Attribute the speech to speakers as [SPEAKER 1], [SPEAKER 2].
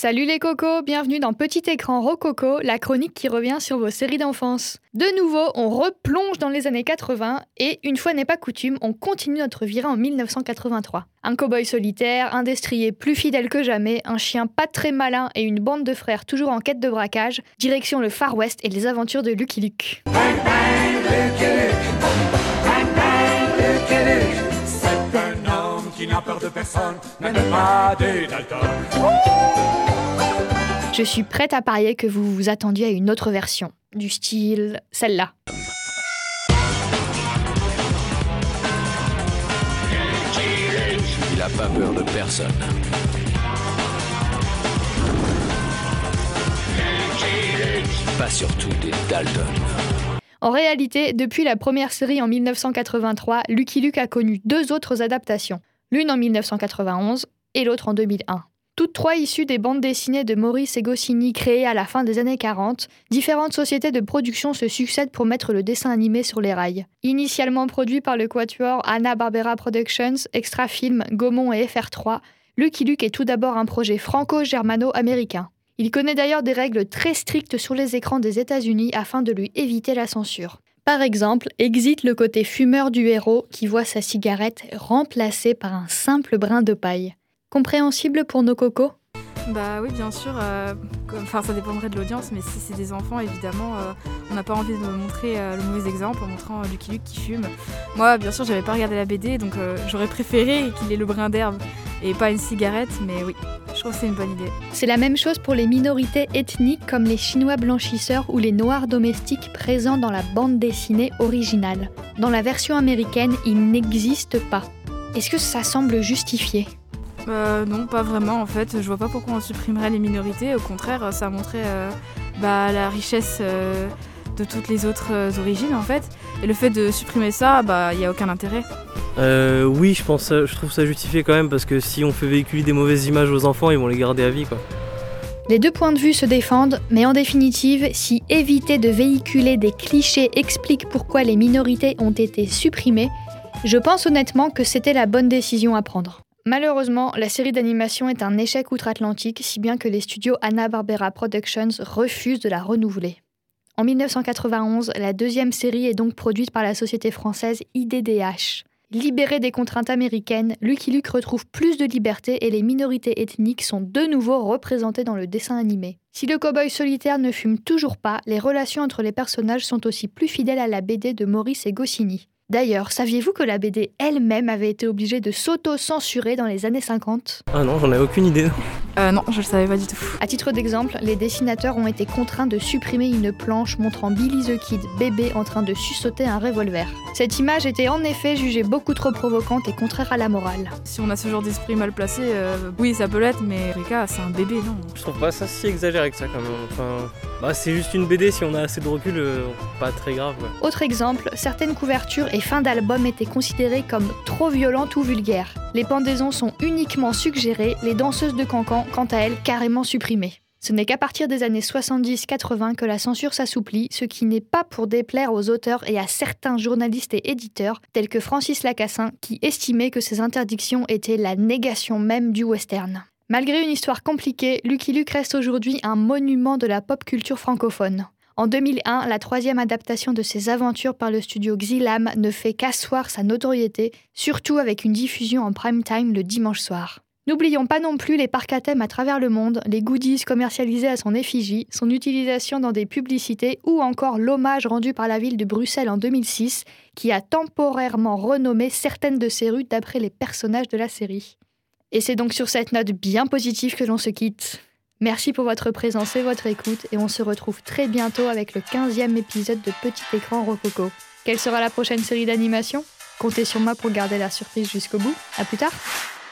[SPEAKER 1] Salut les cocos, bienvenue dans Petit écran Rococo, la chronique qui revient sur vos séries d'enfance. De nouveau, on replonge dans les années 80 et, une fois n'est pas coutume, on continue notre virée en 1983. Un cow-boy solitaire, un destrier plus fidèle que jamais, un chien pas très malin et une bande de frères toujours en quête de braquage, direction le Far West et les aventures de Lucky Luke. peur de personne, Je suis prête à parier que vous vous attendiez à une autre version, du style celle-là.
[SPEAKER 2] Il a pas peur de personne. Pas surtout des Dalton.
[SPEAKER 1] En réalité, depuis la première série en 1983, Lucky Luke a connu deux autres adaptations, l'une en 1991 et l'autre en 2001. Toutes trois issues des bandes dessinées de Maurice et Goscinny créées à la fin des années 40, différentes sociétés de production se succèdent pour mettre le dessin animé sur les rails. Initialement produit par le quatuor Anna-Barbera Productions, Extra Film, Gaumont et FR3, Lucky Luke est tout d'abord un projet franco-germano-américain. Il connaît d'ailleurs des règles très strictes sur les écrans des États-Unis afin de lui éviter la censure. Par exemple, exit le côté fumeur du héros qui voit sa cigarette remplacée par un simple brin de paille. Compréhensible pour nos cocos?
[SPEAKER 3] Bah oui, bien sûr. Euh, enfin, ça dépendrait de l'audience, mais si c'est des enfants, évidemment, euh, on n'a pas envie de montrer euh, le mauvais exemple en montrant Lucky Luke qui fume. Moi, bien sûr, j'avais pas regardé la BD, donc j'aurais préféré qu'il ait le brin d'herbe et pas une cigarette, mais oui, je trouve que c'est une bonne idée.
[SPEAKER 1] C'est la même chose pour les minorités ethniques comme les Chinois blanchisseurs ou les Noirs domestiques présents dans la bande dessinée originale. Dans la version américaine, ils n'existent pas. Est-ce que ça semble justifié?
[SPEAKER 3] Euh, non, pas vraiment en fait. Je vois pas pourquoi on supprimerait les minorités. Au contraire, ça montrait euh, bah, la richesse euh, de toutes les autres origines en fait. Et le fait de supprimer ça, bah il y a aucun intérêt.
[SPEAKER 4] oui, je pense, je trouve ça justifié quand même parce que si on fait véhiculer des mauvaises images aux enfants, ils vont les garder à vie quoi.
[SPEAKER 1] Les deux points de vue se défendent, mais en définitive, si éviter de véhiculer des clichés explique pourquoi les minorités ont été supprimées, je pense honnêtement que c'était la bonne décision à prendre. Malheureusement, la série d'animation est un échec outre-Atlantique, si bien que les studios Hanna-Barbera Productions refusent de la renouveler. En 1991, la deuxième série est donc produite par la société française IDDH. Libéré des contraintes américaines, Lucky Luke retrouve plus de liberté et les minorités ethniques sont de nouveau représentées dans le dessin animé. Si le cowboy solitaire ne fume toujours pas, les relations entre les personnages sont aussi plus fidèles à la BD de Maurice et Goscinny. D'ailleurs, saviez-vous que la BD elle-même avait été obligée de s'auto-censurer dans les années 50
[SPEAKER 4] Ah non, j'en avais aucune idée.
[SPEAKER 3] Euh, non, je le savais pas du tout.
[SPEAKER 1] À titre d'exemple, les dessinateurs ont été contraints de supprimer une planche montrant Billy the Kid, bébé, en train de sussauter un revolver. Cette image était en effet jugée beaucoup trop provocante et contraire à la morale.
[SPEAKER 3] Si on a ce genre d'esprit mal placé, euh, oui, ça peut l'être, mais Rika, c'est un bébé, non?
[SPEAKER 4] Je trouve pas ça si exagéré que ça quand même. Enfin, bah, c'est juste une BD, si on a assez de recul, euh, pas très grave.
[SPEAKER 1] Autre exemple, certaines couvertures et fins d'albums étaient considérées comme trop violentes ou vulgaires. Les pendaisons sont uniquement suggérées, les danseuses de cancan, quant à elles, carrément supprimées. Ce n'est qu'à partir des années 70-80 que la censure s'assouplit, ce qui n'est pas pour déplaire aux auteurs et à certains journalistes et éditeurs, tels que Francis Lacassin, qui estimait que ces interdictions étaient la négation même du western. Malgré une histoire compliquée, Lucky Luke reste aujourd'hui un monument de la pop culture francophone. En 2001, la troisième adaptation de ses aventures par le studio Xilam ne fait qu'asseoir sa notoriété, surtout avec une diffusion en prime time le dimanche soir. N'oublions pas non plus les parcs à thème à travers le monde, les goodies commercialisés à son effigie, son utilisation dans des publicités ou encore l'hommage rendu par la ville de Bruxelles en 2006, qui a temporairement renommé certaines de ses rues d'après les personnages de la série. Et c'est donc sur cette note bien positive que l'on se quitte. Merci pour votre présence et votre écoute et on se retrouve très bientôt avec le 15e épisode de Petit écran Rococo. Quelle sera la prochaine série d'animation? Comptez sur moi pour garder la surprise jusqu'au bout. A plus tard